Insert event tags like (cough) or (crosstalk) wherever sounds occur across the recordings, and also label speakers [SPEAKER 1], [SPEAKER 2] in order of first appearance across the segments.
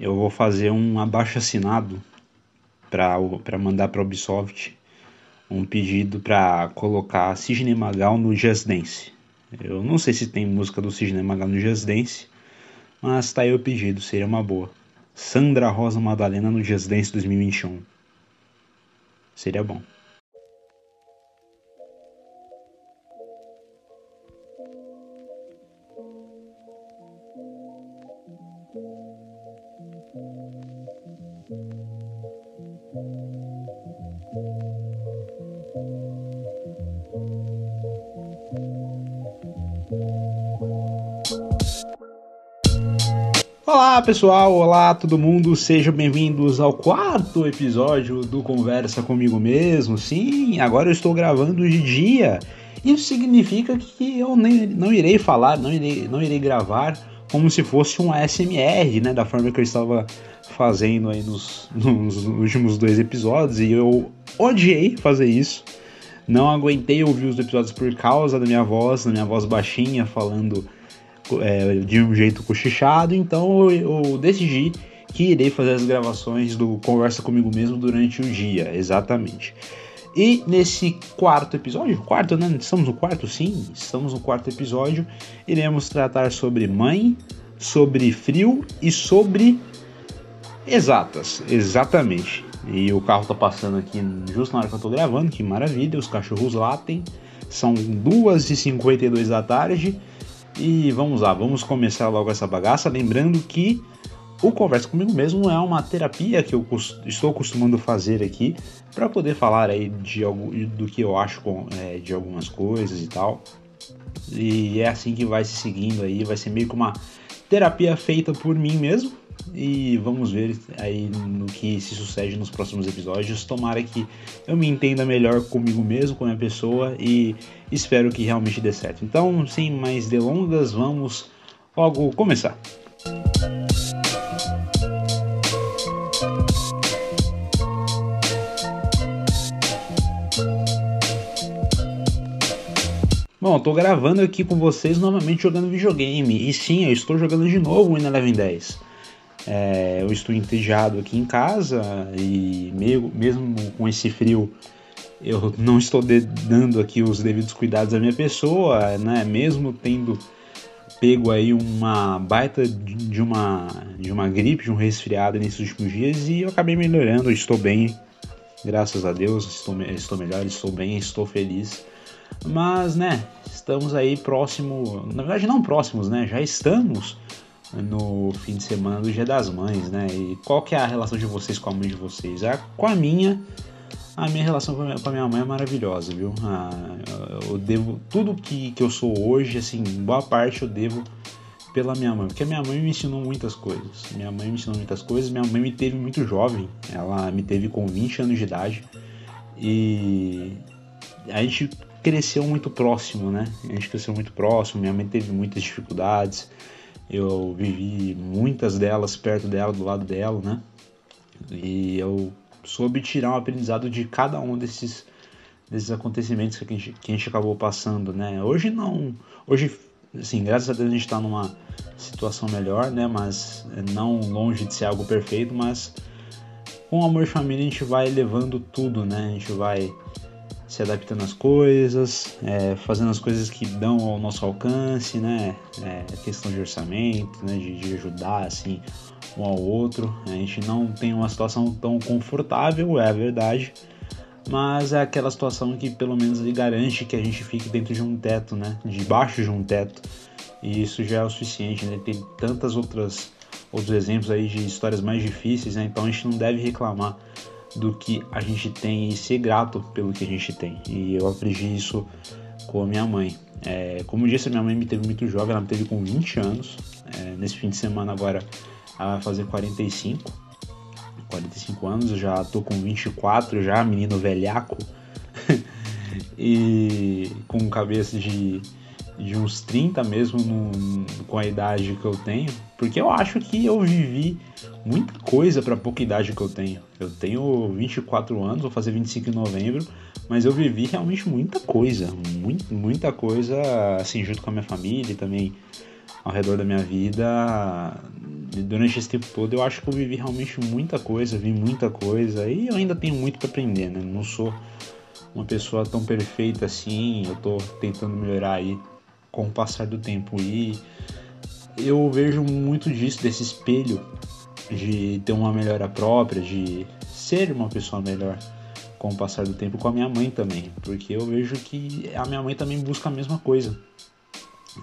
[SPEAKER 1] eu vou fazer um abaixo assinado para mandar para a Ubisoft um pedido para colocar Sidney Magal no Just Dance. Eu não sei se tem música do Sidney Magal no Just Dance, mas tá aí o pedido, seria uma boa. Sandra Rosa Madalena no Just Dance 2021. Seria bom. Olá pessoal, olá todo mundo, sejam bem-vindos ao quarto episódio do Conversa Comigo Mesmo. Sim, agora eu estou gravando de dia. Isso significa que eu nem, não irei falar, não irei, não irei gravar como se fosse um ASMR, né? Da forma que eu estava fazendo aí nos, nos últimos dois episódios e eu odiei fazer isso. Não aguentei ouvir os episódios por causa da minha voz, da minha voz baixinha falando é, de um jeito cochichado, então eu, eu, decidi que irei fazer as gravações do Conversa Comigo Mesmo durante o dia, exatamente. E nesse quarto episódio, quarto, né? Estamos no quarto, sim, estamos no quarto episódio. Iremos tratar sobre mãe, sobre frio e sobre exatas, exatamente. E o carro tá passando aqui justo na hora que eu tô gravando, que maravilha, os cachorros latem. São 2h52 da tarde e vamos lá, vamos começar logo essa bagaça. Lembrando que o Conversa Comigo Mesmo é uma terapia que eu estou acostumando fazer aqui para poder falar aí de algo, do que eu acho é, de algumas coisas e tal. E é assim que vai se seguindo aí, vai ser meio que uma terapia feita por mim mesmo e vamos ver aí no que se sucede nos próximos episódios. Tomara que eu me entenda melhor comigo mesmo, com a minha pessoa e espero que realmente dê certo. Então, sem mais delongas, vamos logo começar. Bom, tô gravando aqui com vocês novamente jogando videogame. E sim, eu estou jogando de novo o Eleven 10. É, eu estou entediado aqui em casa e meio, mesmo com esse frio eu não estou dando aqui os devidos cuidados à minha pessoa, né? Mesmo tendo pego aí uma baita de uma de uma gripe, de um resfriado nesses últimos dias e eu acabei melhorando, estou bem, graças a Deus, estou, estou melhor, estou bem, estou feliz. Mas, né, estamos aí próximo, na verdade não próximos, né? Já estamos no fim de semana do Dia das Mães, né? E qual que é a relação de vocês com a mãe de vocês? É com a minha, a minha relação com a minha mãe é maravilhosa, viu? Ah, eu devo tudo que, que eu sou hoje, assim, boa parte eu devo pela minha mãe, porque a minha mãe me ensinou muitas coisas. Minha mãe me ensinou muitas coisas. Minha mãe me teve muito jovem, ela me teve com 20 anos de idade e a gente cresceu muito próximo, né? A gente cresceu muito próximo. Minha mãe teve muitas dificuldades. Eu vivi muitas delas perto dela, do lado dela, né? E eu soube tirar um aprendizado de cada um desses, desses acontecimentos que a, gente, que a gente acabou passando, né? Hoje não. Hoje, assim, graças a Deus a gente está numa situação melhor, né? Mas não longe de ser algo perfeito, mas com amor e família a gente vai levando tudo, né? A gente vai se adaptando às coisas, é, fazendo as coisas que dão ao nosso alcance, né? É, questão de orçamento, né? De, de, ajudar assim um ao outro. A gente não tem uma situação tão confortável, é a verdade, mas é aquela situação que pelo menos garante que a gente fique dentro de um teto, né? Debaixo de um teto. E isso já é o suficiente, né? Tem tantas outras outros exemplos aí de histórias mais difíceis, né? Então a gente não deve reclamar do que a gente tem e ser grato pelo que a gente tem. E eu aprendi isso com a minha mãe. É, como eu disse, minha mãe me teve muito jovem, ela me teve com 20 anos. É, nesse fim de semana agora ela vai fazer 45. 45 anos, eu já tô com 24 já, menino velhaco. (laughs) e com cabeça de de uns 30 mesmo no, com a idade que eu tenho, porque eu acho que eu vivi muita coisa para pouca idade que eu tenho. Eu tenho 24 anos, vou fazer 25 em novembro, mas eu vivi realmente muita coisa, muito, muita coisa, assim, junto com a minha família e também ao redor da minha vida, durante esse tempo todo, eu acho que eu vivi realmente muita coisa, vi muita coisa e eu ainda tenho muito para aprender, né? Não sou uma pessoa tão perfeita assim, eu tô tentando melhorar aí com o passar do tempo e eu vejo muito disso, desse espelho de ter uma melhora própria, de ser uma pessoa melhor com o passar do tempo com a minha mãe também, porque eu vejo que a minha mãe também busca a mesma coisa,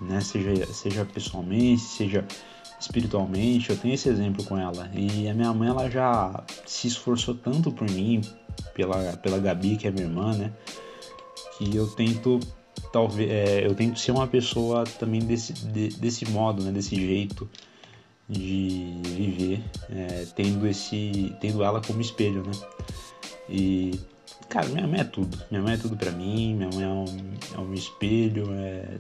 [SPEAKER 1] né? Seja, seja pessoalmente, seja espiritualmente, eu tenho esse exemplo com ela. E a minha mãe ela já se esforçou tanto por mim, pela, pela Gabi, que é minha irmã, né? Que eu tento talvez é, eu tento ser uma pessoa também desse, de, desse modo, né? Desse jeito de viver, é, tendo esse tendo ela como espelho, né? E cara, minha mãe é tudo. Minha mãe é tudo para mim. Minha mãe é um, é um espelho, é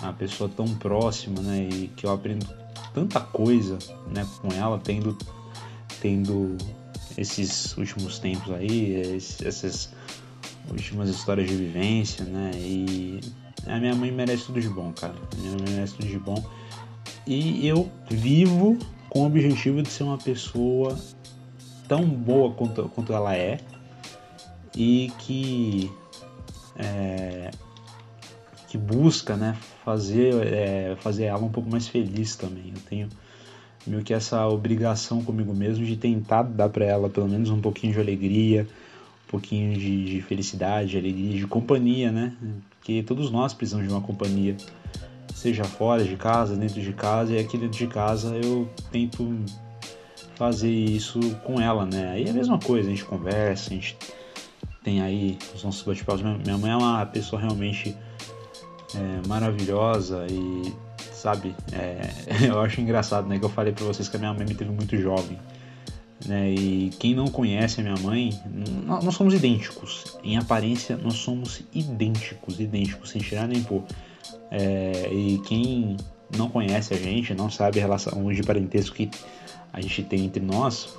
[SPEAKER 1] uma pessoa tão próxima, né? E que eu aprendo tanta coisa, né, com ela, tendo, tendo esses últimos tempos aí, essas últimas histórias de vivência, né? E a minha mãe merece tudo de bom, cara. Minha mãe merece tudo de bom. E eu vivo com o objetivo de ser uma pessoa tão boa quanto, quanto ela é e que é, que busca né, fazer, é, fazer ela um pouco mais feliz também. Eu tenho meio que essa obrigação comigo mesmo de tentar dar para ela pelo menos um pouquinho de alegria, um pouquinho de, de felicidade, de alegria, de companhia, né? Porque todos nós precisamos de uma companhia, seja fora de casa, dentro de casa, e aqui dentro de casa eu tento fazer isso com ela, né? Aí é a mesma coisa, a gente conversa, a gente tem aí os nossos bate-papos. Minha mãe é uma pessoa realmente é, maravilhosa e sabe, é, (laughs) eu acho engraçado, né, que eu falei para vocês que a minha mãe me teve muito jovem, né, e quem não conhece a minha mãe, nós somos idênticos, em aparência nós somos idênticos, idênticos, sem tirar nem pôr, é, e quem não conhece a gente, não sabe a relação de parentesco que a gente tem entre nós,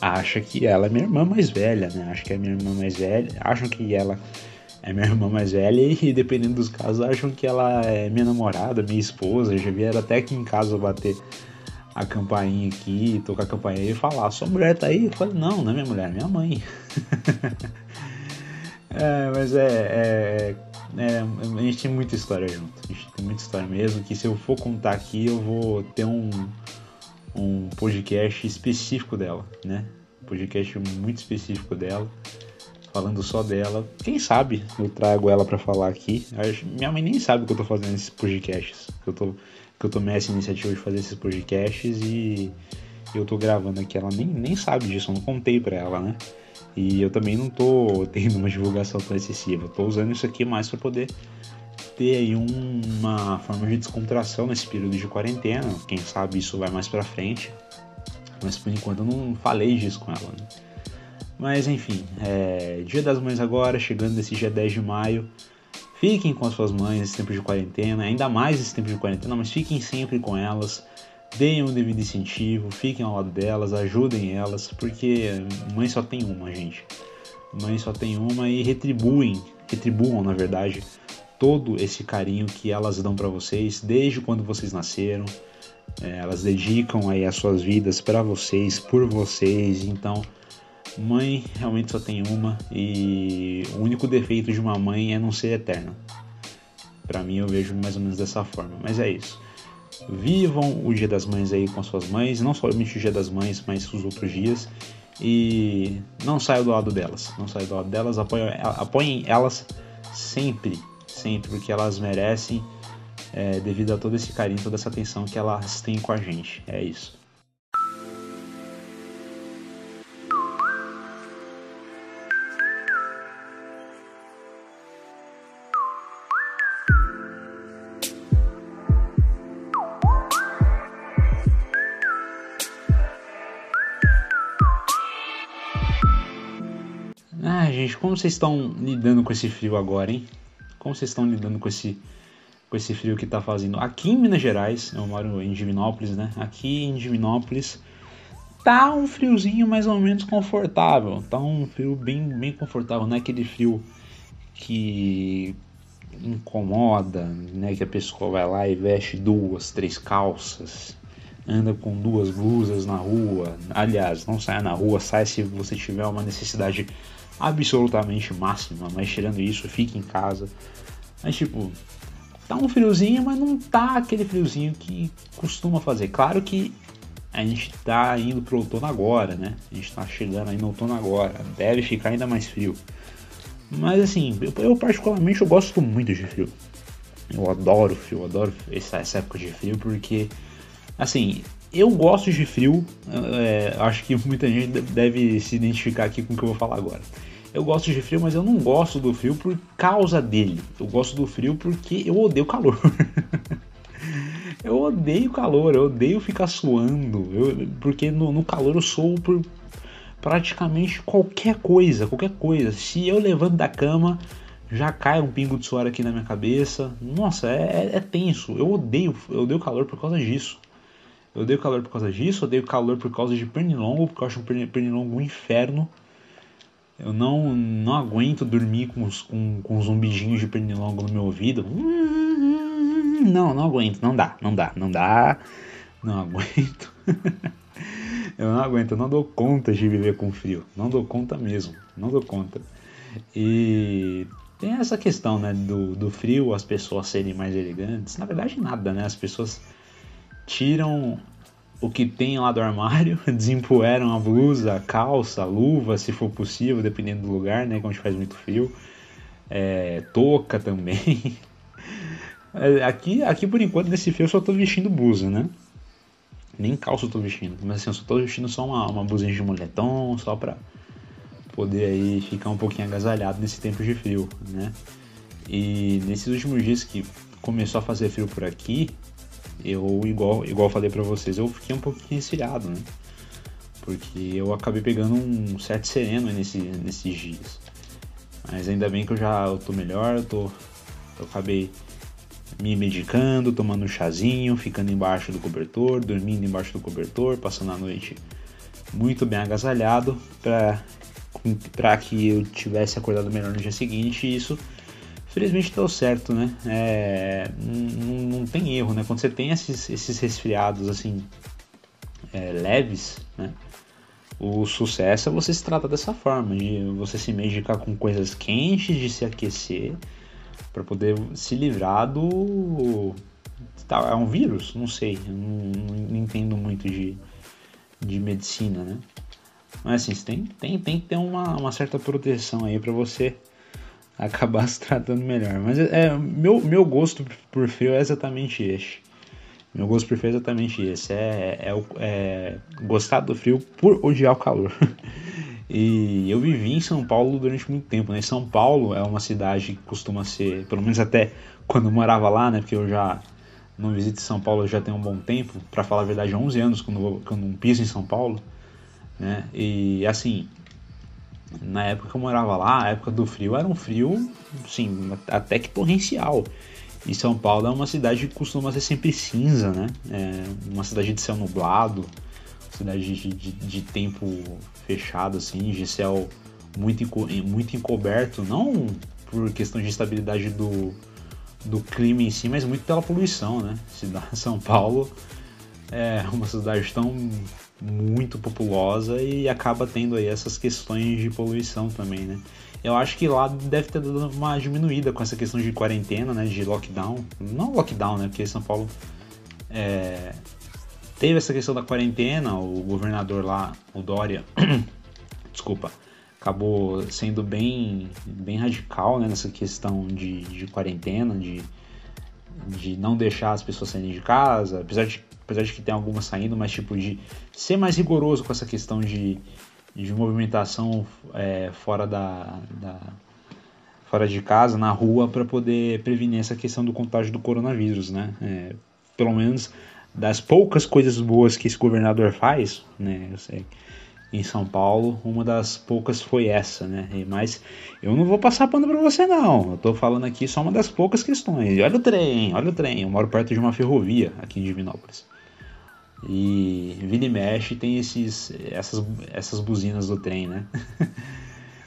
[SPEAKER 1] acha que ela é minha irmã mais velha, né, acha que é minha irmã mais velha, acham que ela é minha irmã mais velha e (laughs) dependendo dos casos acham que ela é minha namorada, minha esposa, já vieram até aqui em casa bater a campainha aqui, tocar a campainha e falar, sua mulher tá aí? Eu falei, não, não é minha mulher, é minha mãe. (laughs) é, mas é, é, é, a gente tem muita história junto, a gente tem muita história mesmo, que se eu for contar aqui eu vou ter um, um podcast específico dela, né? podcast muito específico dela falando só dela. Quem sabe eu trago ela para falar aqui. Minha mãe nem sabe que eu tô fazendo esses podcasts. Que eu, tô, que eu tomei essa iniciativa de fazer esses podcasts e eu tô gravando aqui. Ela nem, nem sabe disso, eu não contei pra ela, né? E eu também não tô (laughs) tendo uma divulgação tão excessiva. Tô usando isso aqui mais para poder ter aí uma forma de descontração nesse período de quarentena. Quem sabe isso vai mais pra frente. Mas por enquanto eu não falei disso com ela, né? Mas enfim, é, Dia das Mães agora, chegando nesse dia 10 de maio. Fiquem com as suas mães nesse tempo de quarentena, ainda mais nesse tempo de quarentena, mas fiquem sempre com elas. Deem um devido incentivo, fiquem ao lado delas, ajudem elas, porque mãe só tem uma, gente. Mãe só tem uma e retribuem, retribuam na verdade, todo esse carinho que elas dão para vocês desde quando vocês nasceram. É, elas dedicam aí as suas vidas para vocês, por vocês, então Mãe realmente só tem uma e o único defeito de uma mãe é não ser eterna. Para mim eu vejo mais ou menos dessa forma, mas é isso. Vivam o Dia das Mães aí com suas mães, não somente o Dia das Mães, mas os outros dias. E não saiam do lado delas, não saiam do lado delas, apoiem, apoiem elas sempre, sempre, porque elas merecem é, devido a todo esse carinho, toda essa atenção que elas têm com a gente. É isso. Vocês estão lidando com esse frio agora, hein? Como vocês estão lidando com esse, com esse frio que tá fazendo? Aqui em Minas Gerais, eu moro em Divinópolis, né? Aqui em Divinópolis tá um friozinho mais ou menos confortável. Tá um frio bem, bem confortável, não é aquele frio que incomoda, né? Que a pessoa vai lá e veste duas, três calças, anda com duas blusas na rua. Aliás, não saia na rua, sai se você tiver uma necessidade absolutamente máxima, mas tirando isso, fique em casa. Mas tipo, tá um friozinho, mas não tá aquele friozinho que costuma fazer. Claro que a gente tá indo pro outono agora, né? A gente tá chegando aí no outono agora, deve ficar ainda mais frio. Mas assim, eu, eu particularmente eu gosto muito de frio. Eu adoro frio, eu adoro essa, essa época de frio porque, assim, eu gosto de frio. É, acho que muita gente deve se identificar aqui com o que eu vou falar agora. Eu gosto de frio, mas eu não gosto do frio por causa dele. Eu gosto do frio porque eu odeio calor. (laughs) eu odeio calor, eu odeio ficar suando. Eu, porque no, no calor eu sou por praticamente qualquer coisa, qualquer coisa. Se eu levanto da cama, já cai um pingo de suor aqui na minha cabeça. Nossa, é, é, é tenso. Eu odeio, eu odeio calor por causa disso. Eu odeio calor por causa disso, eu odeio calor por causa de pernilongo, porque eu acho um pernilongo um inferno. Eu não, não aguento dormir com, os, com, com zumbidinhos de pernilongo no meu ouvido. Não, não aguento, não dá, não dá, não dá, não aguento. (laughs) eu não aguento, eu não dou conta de viver com frio. Não dou conta mesmo, não dou conta. E tem essa questão, né, do, do frio, as pessoas serem mais elegantes. Na verdade, nada, né? As pessoas tiram o que tem lá do armário, (laughs) desempoeiram a blusa, a calça, a luva, se for possível, dependendo do lugar, né? Onde faz muito frio. É, também. (laughs) É, aqui, aqui por enquanto, nesse frio, eu só tô vestindo blusa, né? Nem calça eu tô vestindo, mas assim, eu só tô vestindo só uma, uma blusinha de moletom, só pra poder aí ficar um pouquinho agasalhado nesse tempo de frio, né? E nesses últimos dias que começou a fazer frio por aqui, eu, igual, igual falei para vocês, eu fiquei um pouquinho resfriado, né? Porque eu acabei pegando um certo sereno nesse, nesses dias. Mas ainda bem que eu já eu tô melhor, eu, tô, eu acabei me medicando, tomando um chazinho, ficando embaixo do cobertor, dormindo embaixo do cobertor, passando a noite muito bem agasalhado para que eu tivesse acordado melhor no dia seguinte e isso Felizmente deu certo, né? É, não, não, tem erro, né? Quando você tem esses, esses resfriados assim é, leves, né? O sucesso é você se tratar dessa forma, de você se medicar com coisas quentes, de se aquecer, para poder se livrar do. Tá, é um vírus? Não sei, não, não, entendo muito de, de medicina, né? Mas assim, tem, tem, tem que ter uma, uma certa proteção aí para você acabar (laughs) se tratando melhor. Mas é, meu, meu gosto por frio é exatamente este. Meu gosto por frio é exatamente esse. É, é, é gostar do frio por odiar o calor. (laughs) e eu vivi em São Paulo durante muito tempo. Né? São Paulo é uma cidade que costuma ser, pelo menos até quando eu morava lá, né? Porque eu já não visito São Paulo já tem um bom tempo. Para falar a verdade, há 11 anos quando eu, quando eu piso em São Paulo. Né? E assim, na época que eu morava lá, a época do frio era um frio, sim, até que torrencial. E São Paulo é uma cidade que costuma ser sempre cinza, né? É uma cidade de céu nublado, cidade de, de, de tempo fechado, assim, de céu muito, muito encoberto, não por questão de estabilidade do, do clima em si, mas muito pela poluição, né? (laughs) São Paulo é uma cidade tão muito populosa e acaba tendo aí essas questões de poluição também, né? Eu acho que lá deve ter dado uma diminuída com essa questão de quarentena, né? De lockdown. Não lockdown, né? Porque São Paulo é, teve essa questão da quarentena, o governador lá, o Dória, (coughs) desculpa, acabou sendo bem, bem radical né? nessa questão de, de quarentena, de, de não deixar as pessoas saírem de casa, apesar de apesar de que tem algumas saindo, mas tipo de ser mais rigoroso com essa questão de, de movimentação é, fora da, da, fora de casa, na rua, para poder prevenir essa questão do contágio do coronavírus, né? É, pelo menos das poucas coisas boas que esse governador faz, né? Eu sei, em São Paulo, uma das poucas foi essa, né? Mas eu não vou passar pano para você não. Eu tô falando aqui só uma das poucas questões. Olha o trem, olha o trem. Eu moro perto de uma ferrovia aqui em Divinópolis. E vira e mexe tem esses, essas, essas buzinas do trem, né? o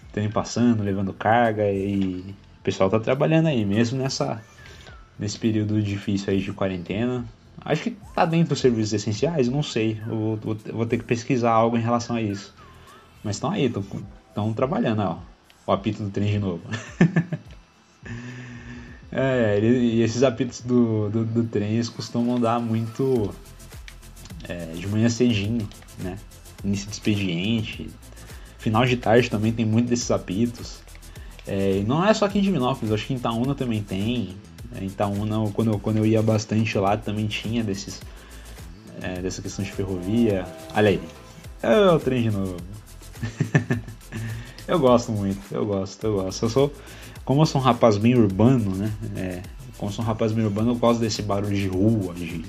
[SPEAKER 1] (laughs) trem passando, levando carga e o pessoal tá trabalhando aí, mesmo nessa, nesse período difícil aí de quarentena. Acho que tá dentro dos serviços essenciais, não sei. Eu vou, vou ter que pesquisar algo em relação a isso. Mas estão aí, estão trabalhando, ó. O apito do trem de novo. (laughs) é, e esses apitos do, do, do trem costumam dar muito é, de manhã cedinho, né? Início de expediente. Final de tarde também tem muito desses apitos. É, não é só aqui em Divinópolis, acho que em Itaúna também tem. É, em Itaúna, quando eu, quando eu ia bastante lá, também tinha desses, é, dessa questão de ferrovia. Olha aí, é o trem de novo. (laughs) eu gosto muito, eu gosto, eu gosto. Eu sou, como eu sou um rapaz bem urbano, né? É, como eu sou um rapaz bem urbano, eu gosto desse barulho de rua, de,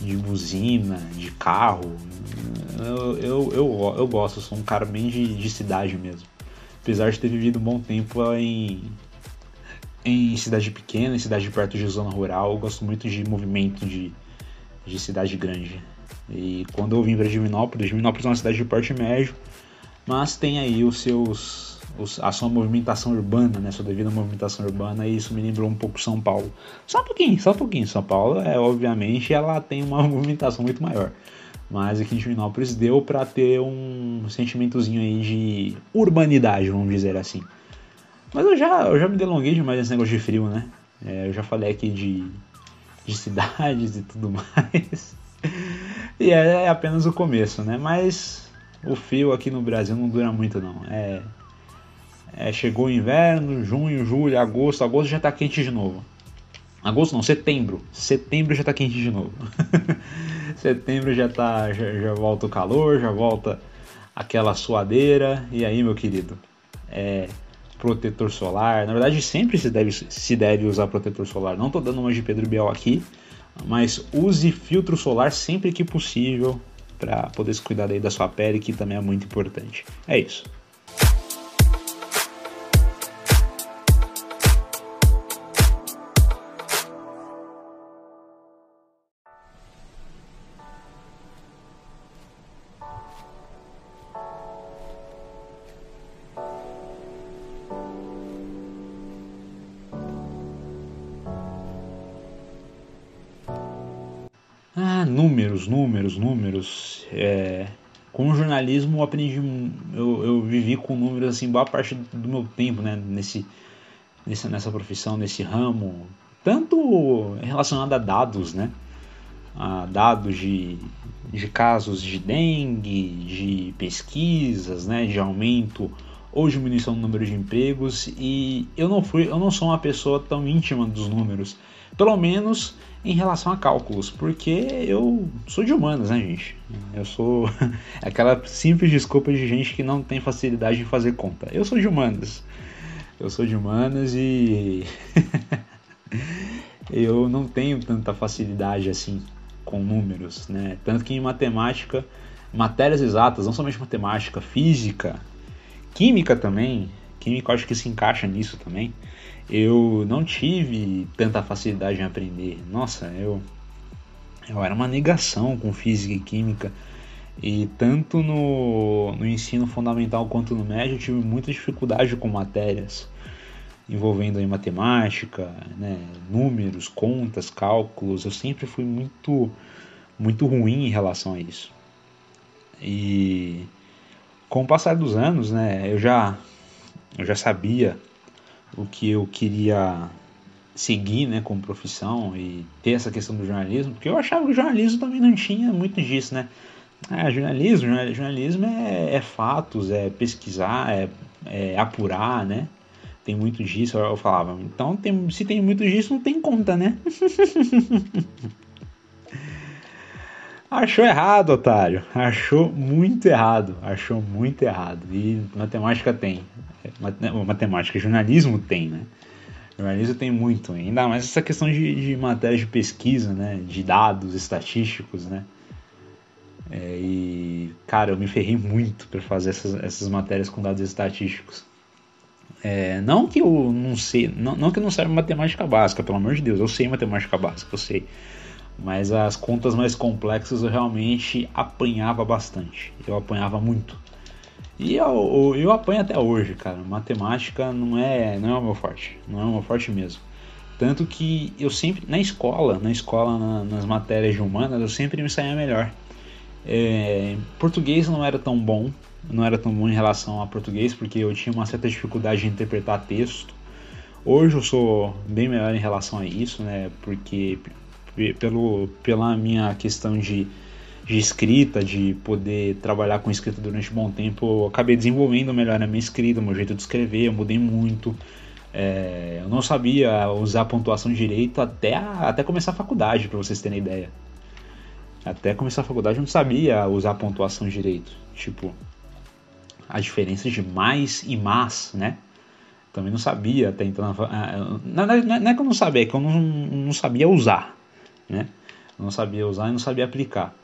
[SPEAKER 1] de buzina, de carro. Eu, eu, eu, eu gosto, sou um cara bem de, de cidade mesmo. Apesar de ter vivido um bom tempo em, em cidade pequena, em cidade perto de zona rural, eu gosto muito de movimento de, de cidade grande. E quando eu vim para Divinópolis, Divinópolis é uma cidade de porte médio, mas tem aí os seus a sua movimentação urbana, né, sua devida movimentação urbana, e isso me lembrou um pouco São Paulo. Só um pouquinho, só um pouquinho. São Paulo, é obviamente, ela tem uma (laughs) movimentação muito maior. Mas aqui em Divinópolis deu para ter um sentimentozinho aí de urbanidade, vamos dizer assim. Mas eu já, eu já me delonguei demais nesse negócio de frio, né? É, eu já falei aqui de, de cidades e tudo (laughs) mais. e é, é apenas o começo, né? Mas o frio aqui no Brasil não dura muito não. É, é, chegou o inverno, junho, julho, agosto, agosto já tá quente de novo. Agosto não, setembro. Setembro já tá quente de novo. (laughs) setembro já tá. Já, já, volta o calor, já volta aquela suadeira. E aí, meu querido? É. Protetor solar. Na verdade, sempre se deve, se deve usar protetor solar. Não tô dando uma de Pedro Biel aqui, mas use filtro solar sempre que possível para poder se cuidar da sua pele, que também é muito importante. É isso. Números. É, com o jornalismo eu aprendi, eu, eu vivi com números assim boa parte do meu tempo, né, nesse, nessa, nessa profissão, nesse ramo, tanto relacionado a dados, né, a dados de, de casos de dengue, de pesquisas, né, de aumento ou diminuição do número de empregos e eu não fui, eu não sou uma pessoa tão íntima dos números, pelo menos em relação a cálculos, porque eu sou de humanas, né, gente? Eu sou (laughs) aquela simples desculpa de gente que não tem facilidade em fazer conta. Eu sou de humanas. Eu sou de humanas e (laughs) eu não tenho tanta facilidade assim com números, né? Tanto que em matemática, matérias exatas, não somente matemática, física, química também, química acho que se encaixa nisso também eu não tive tanta facilidade em aprender. Nossa, eu, eu era uma negação com física e química. E tanto no, no ensino fundamental quanto no médio eu tive muita dificuldade com matérias envolvendo aí matemática, né, números, contas, cálculos. Eu sempre fui muito, muito ruim em relação a isso. E com o passar dos anos, né, eu já, eu já sabia o que eu queria seguir né, como profissão e ter essa questão do jornalismo, porque eu achava que o jornalismo também não tinha muito disso, né? Ah, jornalismo, jornalismo é, é fatos, é pesquisar, é, é, apurar, né? Tem muito disso, eu falava. Então, tem, se tem muito disso, não tem conta, né? (laughs) Achou errado, otário. Achou muito errado. Achou muito errado. E matemática tem. Matemática, jornalismo tem, né? Jornalismo tem muito, ainda mais essa questão de, de matérias de pesquisa, né? De dados estatísticos, né? É, e, cara, eu me ferrei muito para fazer essas, essas matérias com dados estatísticos. É, não que eu não sei, não, não que eu não saiba matemática básica, pelo amor de Deus, eu sei matemática básica, eu sei. Mas as contas mais complexas eu realmente apanhava bastante. Eu apanhava muito. E eu, eu apanho até hoje, cara. Matemática não é, não é o meu forte. Não é o meu forte mesmo. Tanto que eu sempre, na escola, na escola, na, nas matérias de humanas, eu sempre me saía melhor. É, português não era tão bom, não era tão bom em relação a português, porque eu tinha uma certa dificuldade de interpretar texto. Hoje eu sou bem melhor em relação a isso, né? Porque pelo, pela minha questão de de escrita, de poder trabalhar com escrita durante um bom tempo, eu acabei desenvolvendo melhor a minha escrita, o meu jeito de escrever, eu mudei muito. É, eu não sabia usar a pontuação direito até, a, até começar a faculdade, para vocês terem ideia. Até começar a faculdade eu não sabia usar a pontuação direito. Tipo, a diferença de mais e mas, né? Também não sabia até então. Não, não, não é que eu não sabia, é que eu não, não sabia usar, né? Eu não sabia usar e não sabia aplicar.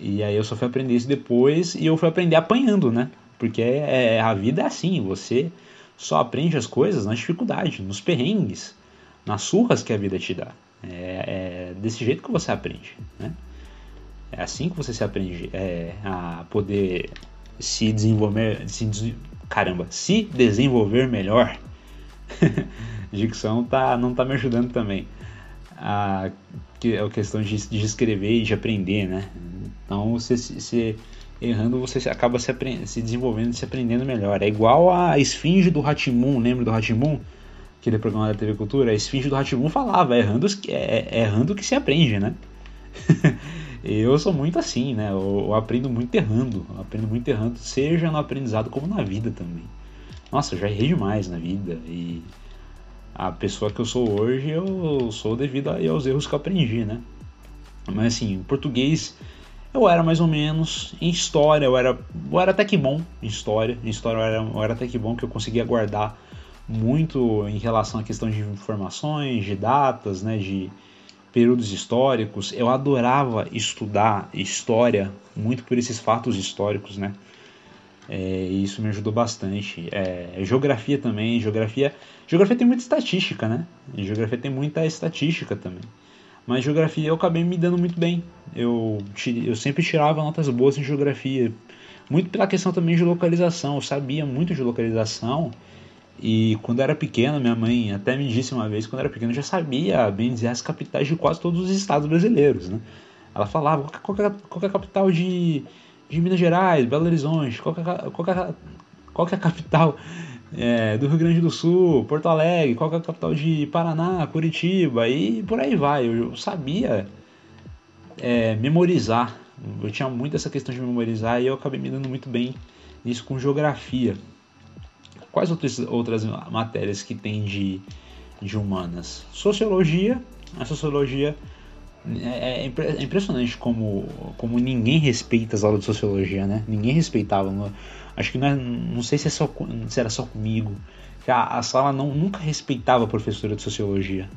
[SPEAKER 1] E aí eu só fui aprender isso depois e eu fui aprender apanhando, né? Porque é, é, a vida é assim, você só aprende as coisas na dificuldade, nos perrengues, nas surras que a vida te dá. É, é desse jeito que você aprende, né? É assim que você se aprende é, a poder se desenvolver, se, caramba, se desenvolver melhor. (laughs) Dicção tá, não tá me ajudando também. A, a questão de, de escrever e de aprender, né? Então, você, errando, você acaba se, se desenvolvendo, se aprendendo melhor. É igual a esfinge do Ratimun, lembra do Ratimun? Aquele programa da TV Cultura? A esfinge do Ratimun falava, errando, é, é errando que se aprende, né? (laughs) eu sou muito assim, né? Eu, eu, aprendo muito errando. Eu aprendo muito errando, seja no aprendizado como na vida também. Nossa, eu já errei demais na vida. E a pessoa que eu sou hoje, eu sou devido aos erros que eu aprendi, né? Mas assim, em português eu era mais ou menos, em história eu era, eu era até que bom em história, em história eu era, eu era até que bom que eu conseguia guardar muito em relação à questão de informações, de datas, né, de períodos históricos. Eu adorava estudar história muito por esses fatos históricos, né? É, isso me ajudou bastante. É, geografia também, geografia, geografia tem muita estatística, né? geografia tem muita estatística também. Mas geografia eu acabei me dando muito bem. Eu, eu sempre tirava notas boas em geografia, muito pela questão também de localização. Eu sabia muito de localização e quando era pequeno, minha mãe até me disse uma vez, quando era pequeno, eu já sabia bem dizer as capitais de quase todos os estados brasileiros, né? Ela falava qual é, qual é a capital de de Minas Gerais, Belo Horizonte, qual que é, qual que é, qual que é a capital (laughs) é, do Rio Grande do Sul, Porto Alegre, qual que é a capital de Paraná, Curitiba e por aí vai. Eu sabia é, memorizar, eu tinha muito essa questão de memorizar e eu acabei me dando muito bem nisso com geografia. Quais outras, outras matérias que tem de, de humanas? Sociologia, a sociologia é, é, é, impressionante como, como ninguém respeita as aulas de sociologia, né? Ninguém respeitava. Acho que não, é, não sei se, é só, se era só comigo. A, a sala não, nunca respeitava a professora de sociologia.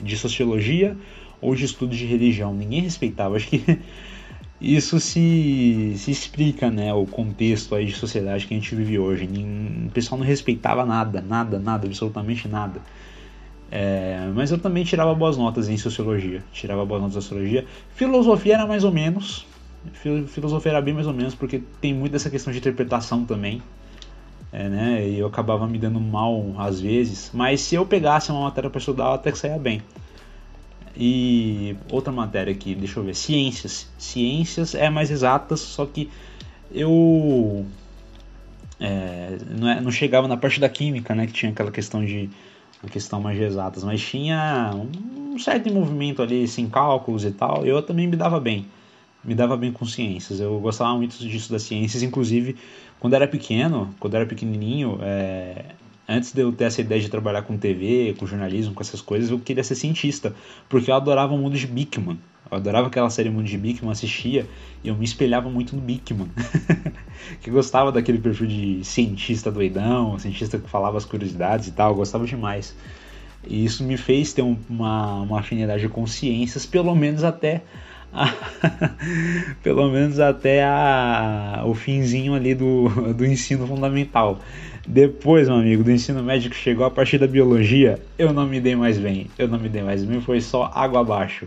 [SPEAKER 1] De sociologia ou de estudos de religião. Ninguém respeitava. Acho que (laughs) isso se, se explica, né? O contexto aí de sociedade que a gente vive hoje. O pessoal não respeitava nada, nada, nada, absolutamente nada. É, mas eu também tirava boas notas em sociologia. Tirava boas notas em sociologia. Filosofia era mais ou menos. Filosofia era bem mais ou menos, porque tem muito essa questão de interpretação também. É, né? E eu acabava me dando mal às vezes. Mas se eu pegasse uma matéria para estudar, eu até que saía bem. E outra matéria aqui, deixa eu ver. Ciências. Ciências é mais exatas, só que eu é, não, é, não, chegava na parte da química, né? Que tinha aquela questão de a questão mais exatas, mas tinha um certo movimento ali, sem cálculos e tal, eu também me dava bem, me dava bem com ciências, eu gostava muito disso das ciências, inclusive quando era pequeno, quando era pequenininho, é, antes de eu ter essa ideia de trabalhar com TV, com jornalismo, com essas coisas, eu queria ser cientista, porque eu adorava o mundo de Bickman. Eu adorava aquela série Mundo de Bickman, assistia e eu me espelhava muito no Bickman. (laughs) que gostava daquele perfil de cientista doidão, cientista que falava as curiosidades e tal, eu gostava demais. E isso me fez ter uma, uma afinidade com ciências, pelo menos até a, (laughs) pelo menos até a, o finzinho ali do, do ensino fundamental. Depois, meu amigo, do ensino médio que chegou a partir da biologia, eu não me dei mais bem. Eu não me dei mais bem, foi só água abaixo.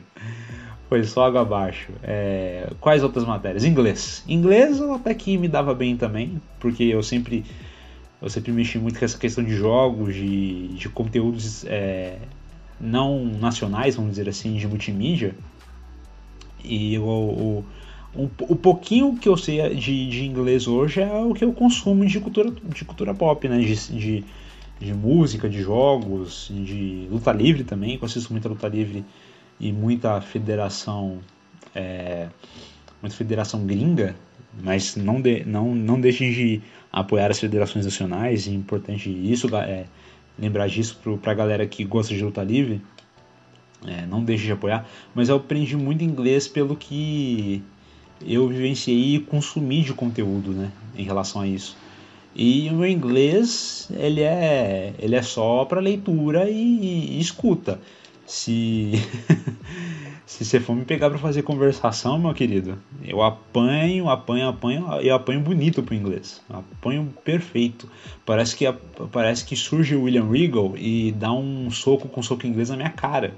[SPEAKER 1] foi só água abaixo. É, quais outras matérias? Inglês. Inglês eu até que me dava bem também, porque eu sempre eu sempre mexi muito com essa questão de jogos, de, de conteúdos é, não nacionais, vamos dizer assim, de multimídia. E o, o, um, o pouquinho que eu sei de, de inglês hoje é o que eu consumo de cultura, de cultura pop, né? De, de, de música, de jogos, de luta livre também, que eu assisto muita luta livre e muita federação é, muita federação gringa, mas não, de, não, não deixem de apoiar as federações nacionais, é importante isso, é, lembrar disso para a galera que gosta de luta livre, é, não deixe de apoiar, mas eu aprendi muito inglês pelo que eu vivenciei e consumi de conteúdo, né, em relação a isso. E o meu inglês, ele é, ele é só para leitura e, e escuta. Se (laughs) se você for me pegar para fazer conversação, meu querido, eu apanho, apanho, apanho, e apanho bonito pro inglês. Apanho perfeito. Parece que parece que surge o William Regal e dá um soco com soco inglês na minha cara.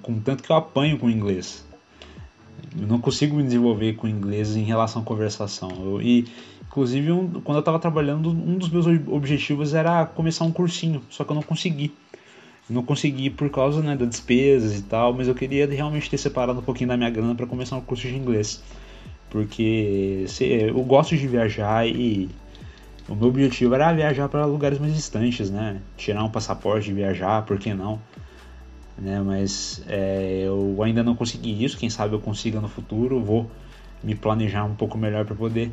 [SPEAKER 1] Com tanto que eu apanho com inglês. Não consigo me desenvolver com inglês em relação à conversação. Eu, e inclusive um, quando eu estava trabalhando, um dos meus objetivos era começar um cursinho, só que eu não consegui não consegui por causa né, das despesas e tal, mas eu queria realmente ter separado um pouquinho da minha grana para começar um curso de inglês. Porque eu gosto de viajar e o meu objetivo era viajar para lugares mais distantes, né? Tirar um passaporte e viajar, por que não? Né? Mas é, eu ainda não consegui isso, quem sabe eu consiga no futuro, vou me planejar um pouco melhor para poder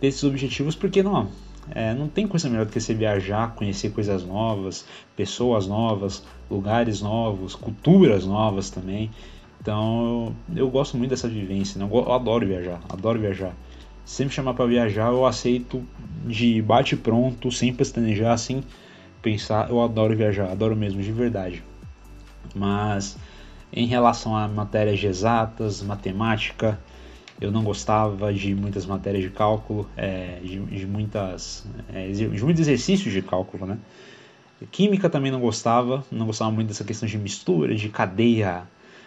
[SPEAKER 1] ter esses objetivos, porque não, é, não tem coisa melhor do que você viajar, conhecer coisas novas, pessoas novas, lugares novos, culturas novas também. Então eu, gosto muito dessa vivência, né? eu, eu adoro viajar, adoro viajar. Sempre chamar para viajar eu aceito de bate pronto, sem pestanejar, sem pensar. Eu adoro viajar, adoro mesmo, de verdade. Mas em relação a matérias exatas, matemática, eu não gostava de muitas matérias de cálculo, é, de, de, muitas, é, de muitos exercícios de cálculo, né? Química também não gostava, não gostava muito dessa questão de mistura, de cadeia,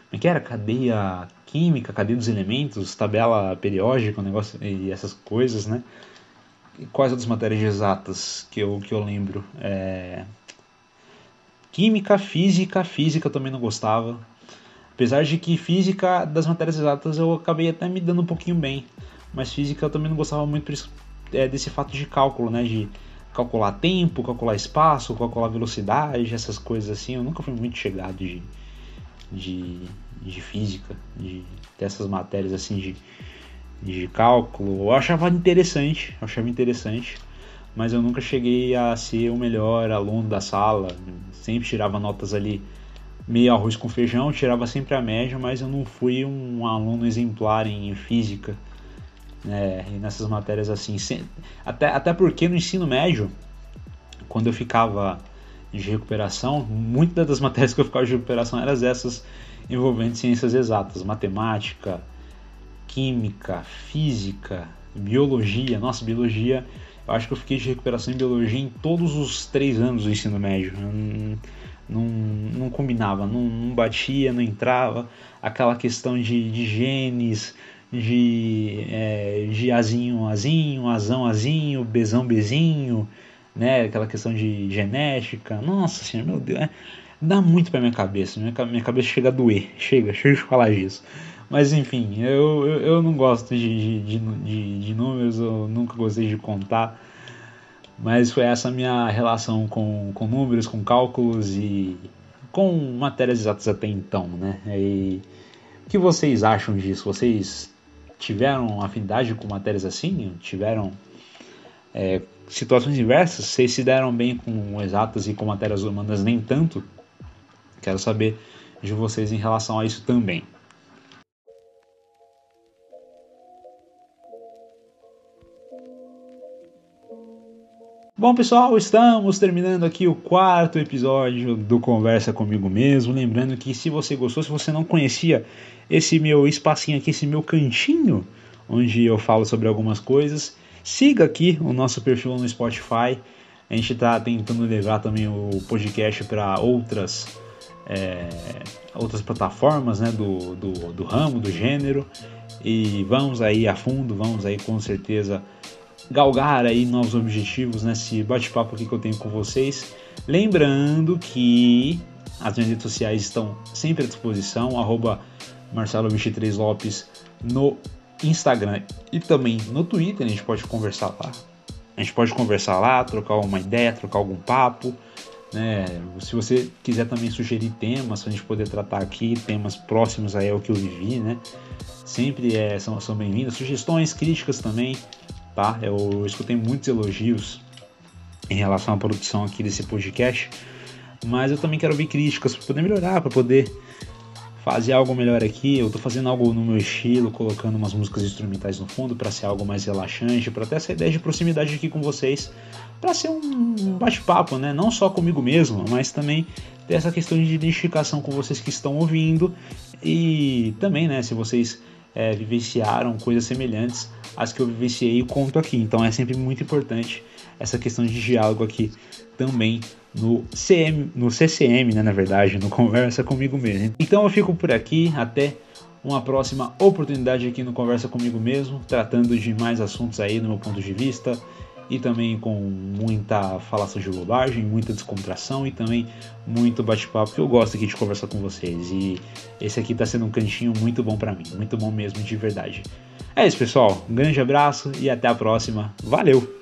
[SPEAKER 1] como é que era? Cadeia química, cadeia dos elementos, tabela periódica, um negócio e essas coisas, né? E quais outras matérias exatas que eu, que eu lembro? É... Química, física, física eu também não gostava. Apesar de que física das matérias exatas eu acabei até me dando um pouquinho bem, mas física eu também não gostava muito é, desse fato de cálculo, né? De calcular tempo, calcular espaço, calcular velocidade, essas coisas assim. Eu nunca fui muito chegado de, de, de física, de dessas matérias assim de, de cálculo. Eu achava interessante, eu achava interessante, mas eu nunca cheguei a ser o melhor aluno da sala. Sempre tirava notas ali meio arroz com feijão, tirava sempre a média, mas eu não fui um aluno exemplar em física, né, e nessas matérias assim. Até, até porque no ensino médio, quando eu ficava de recuperação, muitas das matérias que eu ficava de recuperação eram essas envolvendo ciências exatas, matemática, química, física, biologia. Nossa, biologia, eu acho que eu fiquei de recuperação em biologia em todos os três anos do ensino médio não, não combinava, não, não, batia, não entrava. Aquela questão de, de genes, de, é, de azinho, azinho, azão, azinho, bezão, bezinho, né? Aquela questão de genética. Nossa senhora, meu Deus, é, dá muito pra minha cabeça. Minha, minha cabeça chega a doer, chega, (laughs) chega de falar disso. Mas enfim, eu, eu, eu não gosto de, de, de, de números, eu nunca gostei de contar. Mas foi essa minha relação com, com números, com cálculos e com matérias exatas até então, né? E o que vocês acham disso? Vocês tiveram afinidade com matérias assim? Tiveram é, situações inversas? Vocês se deram bem com exatas e com matérias humanas nem tanto? Quero saber de vocês em relação a isso também. Bom, pessoal, estamos terminando aqui o quarto episódio do Conversa Comigo Mesmo. Lembrando que se você gostou, se você não conhecia esse meu espacinho aqui, esse meu cantinho, onde eu falo sobre algumas coisas, siga aqui o nosso perfil no Spotify. A gente está tentando levar também o podcast para outras é, outras plataformas né, do, do, do ramo, do gênero. E vamos aí a fundo, vamos aí com certeza galgar aí novos objetivos nesse bate-papo aqui que eu tenho com vocês. Lembrando que as minhas redes sociais estão sempre à disposição, arroba Marcelo23 Lopes no Instagram e também no Twitter, a gente pode conversar lá. A gente pode conversar lá, trocar uma ideia, trocar algum papo. Né? Se você quiser também sugerir temas para a gente poder tratar aqui, temas próximos aí ao que eu vivi, né? Sempre é, são, são bem-vindas. Sugestões, críticas também, tá? Eu escutei muitos elogios em relação à produção aqui desse podcast, mas eu também quero ouvir críticas para poder melhorar, para poder fazer algo melhor aqui. Eu tô fazendo algo no meu estilo, colocando umas músicas instrumentais no fundo para ser algo mais relaxante, para ter essa ideia de proximidade aqui com vocês, para ser um bate-papo, né? Não só comigo mesmo, mas também ter essa questão de identificação com vocês que estão ouvindo e também, né, se vocês é, vivenciaram coisas semelhantes às que eu vivenciei e conto aqui. Então é sempre muito importante essa questão de diálogo aqui também no, CM, no CCM, né, na verdade, no Conversa Comigo Mesmo. Então eu fico por aqui, até uma próxima oportunidade aqui no Conversa Comigo Mesmo, tratando de mais assuntos aí do meu ponto de vista e também com muita falação de bobagem, muita descontração e também muito bate-papo que eu gosto aqui de conversar com vocês. E esse aqui está sendo um cantinho muito bom para mim, muito bom mesmo de verdade. É isso, pessoal. Um grande abraço e até a próxima. Valeu!